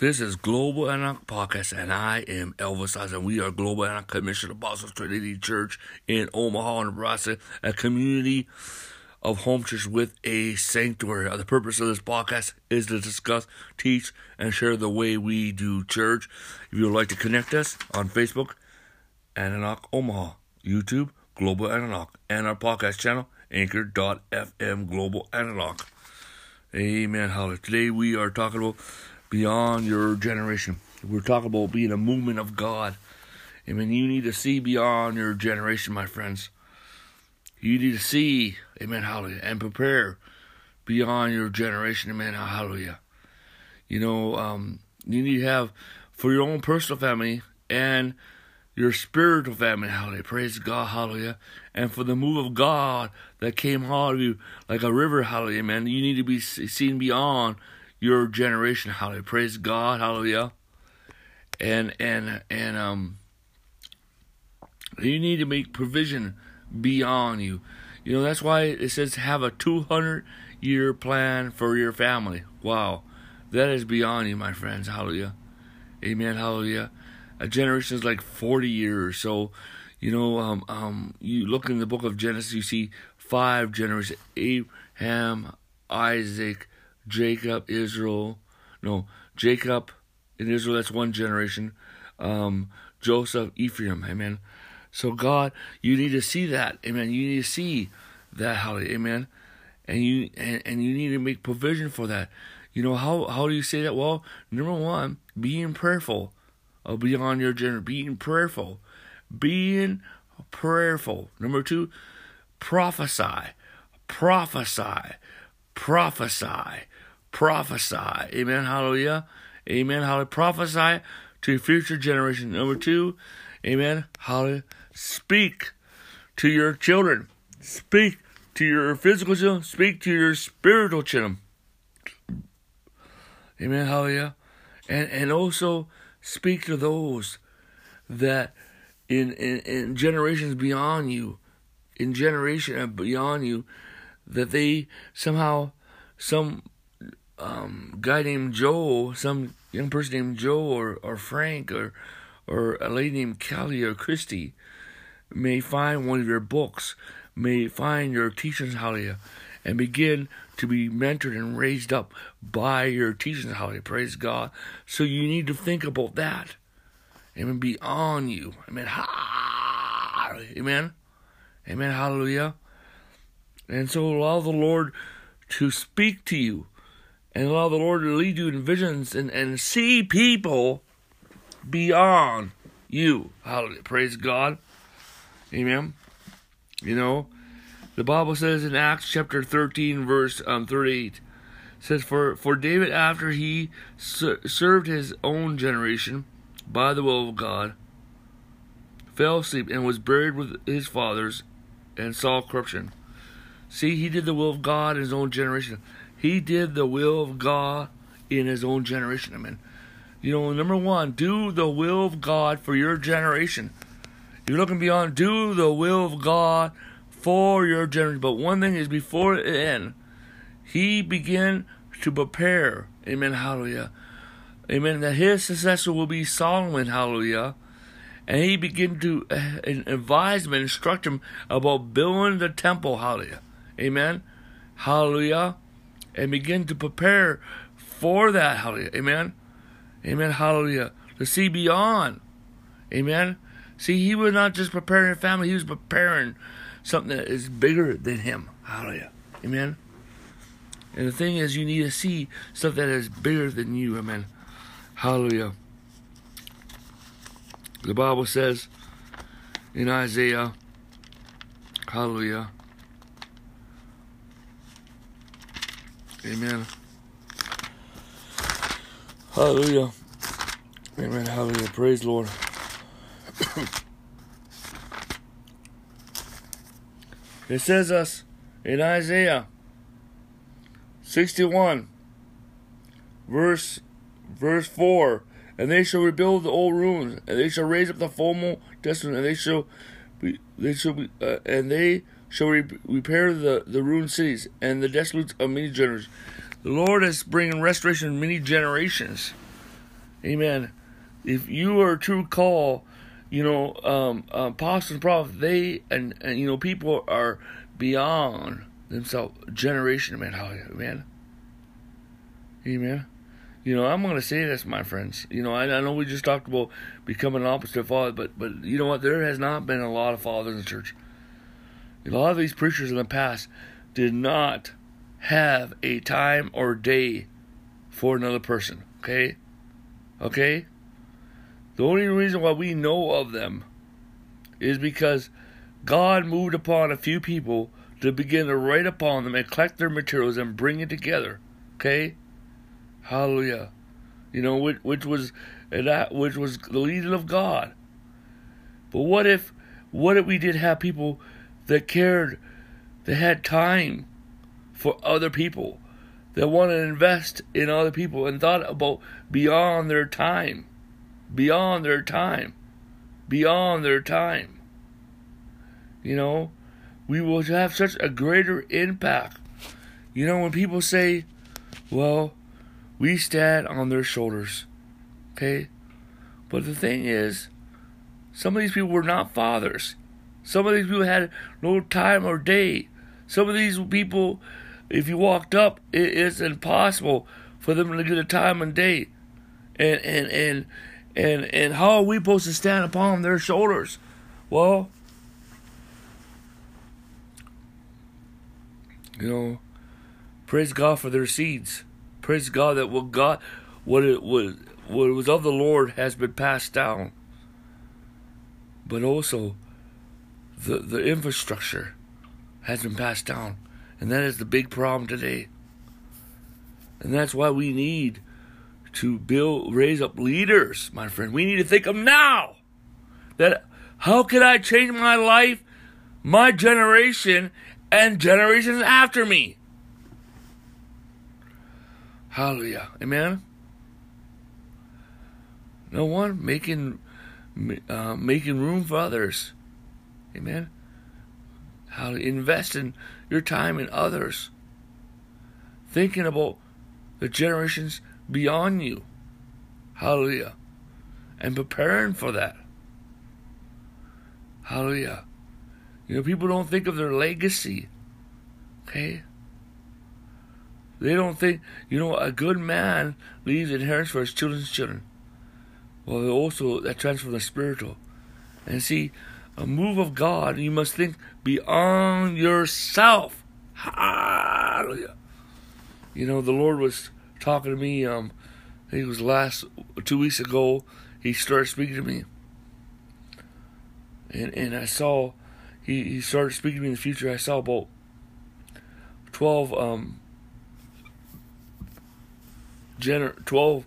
This is Global Enoch Podcast, and I am Elvis Eyes, and we are Global Enoch Commission Apostles Trinity Church in Omaha, Nebraska, a community of home church with a sanctuary. The purpose of this podcast is to discuss, teach, and share the way we do church. If you would like to connect us on Facebook, Enoch Omaha, YouTube, Global Enoch, and our podcast channel, Anchor.fm Global Enoch. Amen. Hallelujah. Today we are talking about beyond your generation. We're talking about being a movement of God. I mean, you need to see beyond your generation, my friends. You need to see, amen, hallelujah, and prepare beyond your generation, amen, hallelujah. You know, um, you need to have for your own personal family and your spiritual family, hallelujah. Praise God, hallelujah. And for the move of God that came out of you like a river, hallelujah, man. You need to be seen beyond your generation. Hallelujah. Praise God. Hallelujah. And and and um you need to make provision beyond you. You know, that's why it says have a 200 year plan for your family. Wow. That is beyond you, my friends. Hallelujah. Amen. Hallelujah. A generation is like 40 years. So, you know, um, um, you look in the book of Genesis, you see five generations Abraham, Isaac, Jacob, Israel. No, Jacob in Israel, that's one generation. Um, Joseph, Ephraim, amen. So God, you need to see that, amen. You need to see that, hallelujah, amen. And you and, and you need to make provision for that. You know how how do you say that? Well, number one, being prayerful, uh, beyond your generation, being prayerful, being prayerful. Number two, prophesy, prophesy, prophesy prophesy. Amen. Hallelujah. Amen. Hallelujah. Prophesy to future generation. Number two, amen. Hallelujah. Speak to your children. Speak to your physical children. Speak to your spiritual children. Amen. Hallelujah. And and also speak to those that in in, in generations beyond you, in generation beyond you, that they somehow some um, guy named Joe, some young person named Joe or, or Frank or or a lady named Kelly or Christy may find one of your books, may find your teachings, hallelujah, and begin to be mentored and raised up by your teachings, hallelujah. Praise God. So you need to think about that. Amen. Be on you. Amen. Amen. Amen. Hallelujah. And so allow the Lord to speak to you and allow the Lord to lead you in visions and, and see people beyond you. Hallelujah. Praise God. Amen. You know, the Bible says in Acts chapter 13, verse um, 38, says, For, for David, after he ser- served his own generation by the will of God, fell asleep and was buried with his fathers and saw corruption. See, he did the will of God in his own generation. He did the will of God in his own generation. I mean, you know, number one, do the will of God for your generation. You're looking beyond, do the will of God for your generation. But one thing is before it end, he began to prepare. Amen. Hallelujah. Amen. That his successor will be Solomon. Hallelujah. And he began to uh, advise him and instruct him about building the temple. Hallelujah. Amen. Hallelujah and begin to prepare for that. Hallelujah. Amen. Amen. Hallelujah. To see beyond. Amen. See, he was not just preparing a family, he was preparing something that is bigger than him. Hallelujah. Amen. And the thing is, you need to see stuff that is bigger than you. Amen. Hallelujah. The Bible says in Isaiah, Hallelujah. Amen. Hallelujah. Amen. Hallelujah. Praise Lord. it says us in Isaiah 61 verse verse 4 and they shall rebuild the old ruins and they shall raise up the formal desolate and they shall be they shall be uh, and they shall re- repair the, the ruined cities and the desolate of many generations. The Lord is bringing restoration in many generations. Amen. If you are true call, you know, um, uh, apostles and prophets, they and, and you know people are beyond themselves. Generation, man, hallelujah, amen. Amen. You know, I'm going to say this, my friends. You know, I, I know we just talked about becoming an opposite father, but but you know what? There has not been a lot of fathers in the church. A lot of these preachers in the past did not have a time or day for another person. Okay, okay. The only reason why we know of them is because God moved upon a few people to begin to write upon them and collect their materials and bring it together. Okay? Hallelujah. You know, which, which was that which was the leading of God. But what if what if we did have people that cared, that had time for other people, that wanted to invest in other people and thought about beyond their time? beyond their time. Beyond their time. You know, we will have such a greater impact. You know, when people say, well, we stand on their shoulders. Okay? But the thing is, some of these people were not fathers. Some of these people had no time or day. Some of these people, if you walked up, it's impossible for them to get a time and day. And and and and and how are we supposed to stand upon their shoulders? Well, you know, praise God for their seeds. Praise God that what God, what it was, what it was of the Lord has been passed down. But also, the the infrastructure has been passed down, and that is the big problem today. And that's why we need to build, raise up leaders, my friend. We need to think of now. That how can I change my life, my generation, and generations after me? Hallelujah. Amen. No one making uh, making room for others. Amen. How to invest in your time in others. Thinking about the generations beyond you. Hallelujah. And preparing for that. Hallelujah. You know, people don't think of their legacy. Okay? They don't think, you know, a good man leaves inheritance for his children's children. Well, also, that transfers the spiritual. And see, a move of God, you must think beyond yourself. Hallelujah. You know, the Lord was talking to me. Um, I think it was last two weeks ago. He started speaking to me, and and I saw he he started speaking to me in the future. I saw about twelve um gener 12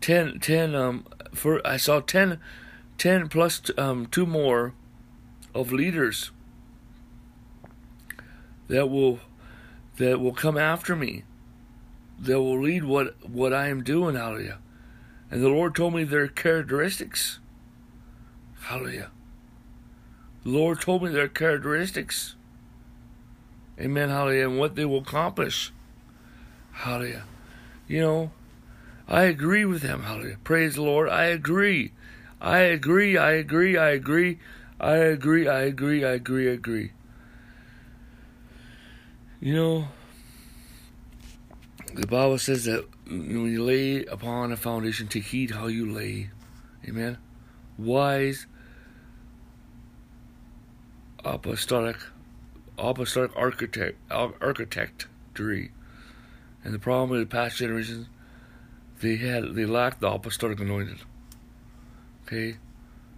10 10 um for I saw 10 10 plus um two more of leaders that will that will come after me that will lead what what I am doing, hallelujah. And the Lord told me their characteristics. Hallelujah. The Lord told me their characteristics. Amen, hallelujah, and what they will accomplish. Hallelujah. You know, I agree with them, hallelujah. Praise the Lord. I agree. I agree, I agree, I agree, I agree, I agree, I agree, I agree. You know, the Bible says that when you lay upon a foundation, take heed how you lay. Amen. Wise, apostolic, apostolic architect, architecture. And the problem with the past generations, they had they lacked the apostolic anointing. Okay,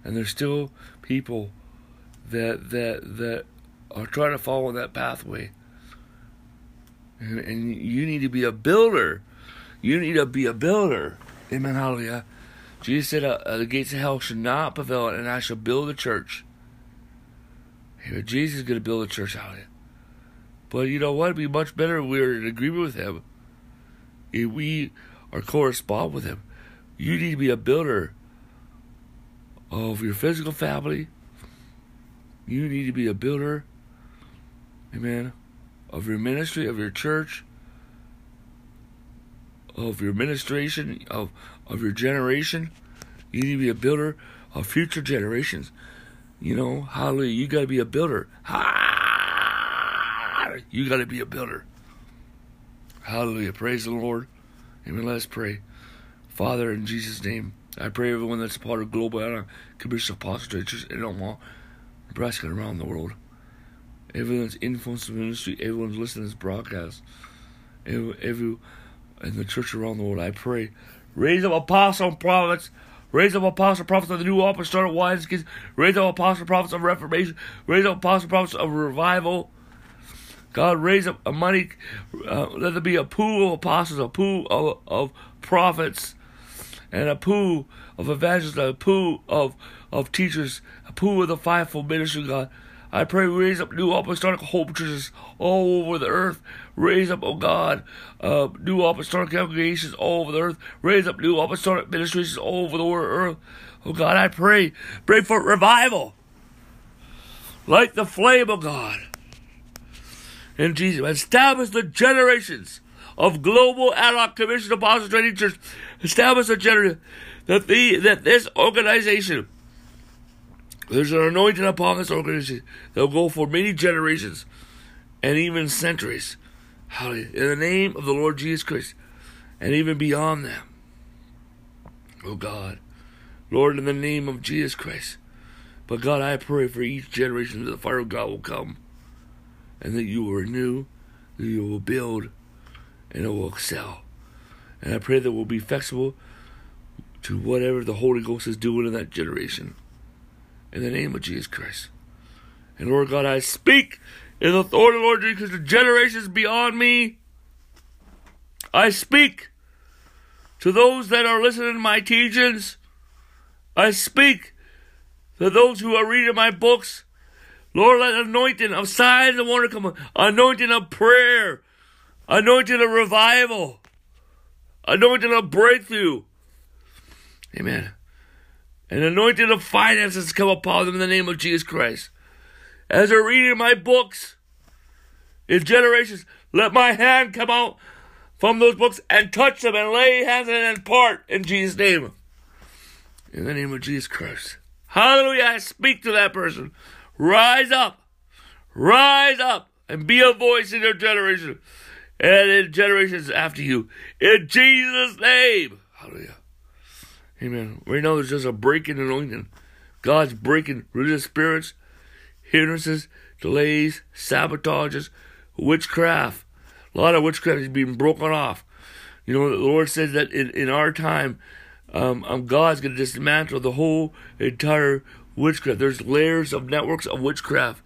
and there's still people that that that are trying to follow that pathway and, and you need to be a builder. You need to be a builder. Amen. Hallelujah. Jesus said, uh, uh, The gates of hell should not prevail, and I shall build a church. Jesus is going to build a church out here. But you know what? It'd be much better if we were in agreement with Him. If we are correspond with Him. You need to be a builder of your physical family. You need to be a builder. Amen of your ministry, of your church, of your administration, of, of your generation. You need to be a builder of future generations. You know, hallelujah. You got to be a builder. Ah, you got to be a builder. Hallelujah. Praise the Lord. Amen. Let's pray. Father, in Jesus' name, I pray everyone that's part of Global Enoch Commission of Apostles Churches in Omaha, Nebraska, and around the world. Everyone that's influenced the ministry, everyone's listening to this broadcast, every, every in the church around the world, I pray. Raise up apostles and prophets. Raise up apostle prophets of the new apostolic wise kids. Raise up apostle prophets of reformation. Raise up apostle prophets of revival. God, raise up a mighty, uh, let there be a pool of apostles, a pool of, of prophets, and a pool of evangelists, a pool of, of teachers, a pool of the fivefold ministry, God. I pray raise up new apostolic hope churches all over the earth. Raise up, oh God, uh, new apostolic congregations all over the earth. Raise up new apostolic ministries all over the earth. Oh God, I pray, pray for revival. Like the flame of God. In Jesus, establish the generations of global Enoch commission apostles training church. Establish a generation that the that this organization there's an anointing upon this organization that will go for many generations and even centuries. Hallelujah. In the name of the Lord Jesus Christ and even beyond them. Oh God. Lord, in the name of Jesus Christ. But God, I pray for each generation that the fire of God will come and that you will renew, that you will build, and it will excel. And I pray that we'll be flexible to whatever the Holy Ghost is doing in that generation in the name of Jesus Christ. And Lord God, I speak in the authority Lord Jesus to generations beyond me. I speak to those that are listening to my teachings. I speak to those who are reading my books. Lord, let anointing of signs and wonder come, anointing of prayer, anointing of revival, anointing of breakthrough. Amen and anointing of finances come upon them in the name of Jesus Christ. As they're reading my books, in generations, let my hand come out from those books and touch them and lay hands and impart in Jesus' name. In the name of Jesus Christ. Hallelujah. I speak to that person. Rise up. Rise up and be a voice in your generation and in generations after you. In Jesus' name. Hallelujah. Amen. Right now, there's just a breaking anointing. God's breaking religious spirits, hindrances, delays, sabotages, witchcraft. A lot of witchcraft is being broken off. You know, the Lord says that in, in our time, um, um, God's going to dismantle the whole entire witchcraft. There's layers of networks of witchcraft.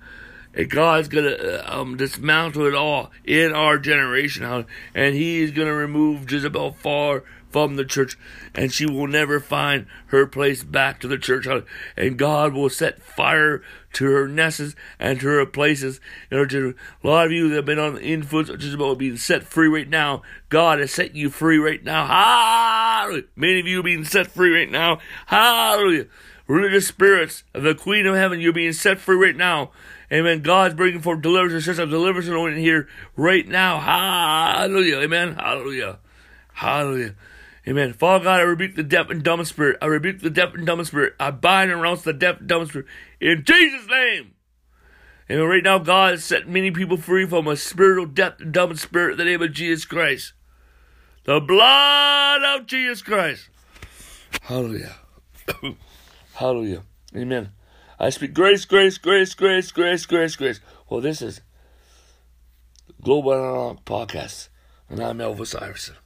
And God's going to uh, um, dismantle it all in our generation. And He is going to remove Jezebel far from the church, and she will never find her place back to the church. And God will set fire to her nests and to her places. In order a lot of you that have been on the influence of Jezebel being set free right now. God has set you free right now. Hallelujah. Many of you are being set free right now. Hallelujah. Religious spirits of the Queen of Heaven, you're being set free right now. Amen. God's bringing forth deliverance. There's a deliverance in here right now. Hallelujah. Amen. Hallelujah. Hallelujah. Amen. Father God, I rebuke the deaf and dumb spirit. I rebuke the deaf and dumb spirit. I bind and renounce the deaf and dumb spirit. In Jesus' name. And right now, God has set many people free from a spiritual deaf and dumb spirit in the name of Jesus Christ. The blood of Jesus Christ. Hallelujah. Hallelujah. Amen. I speak grace, grace, grace, grace, grace, grace, grace. Well, this is Global Analog Podcast, and I'm Elvis Iverson.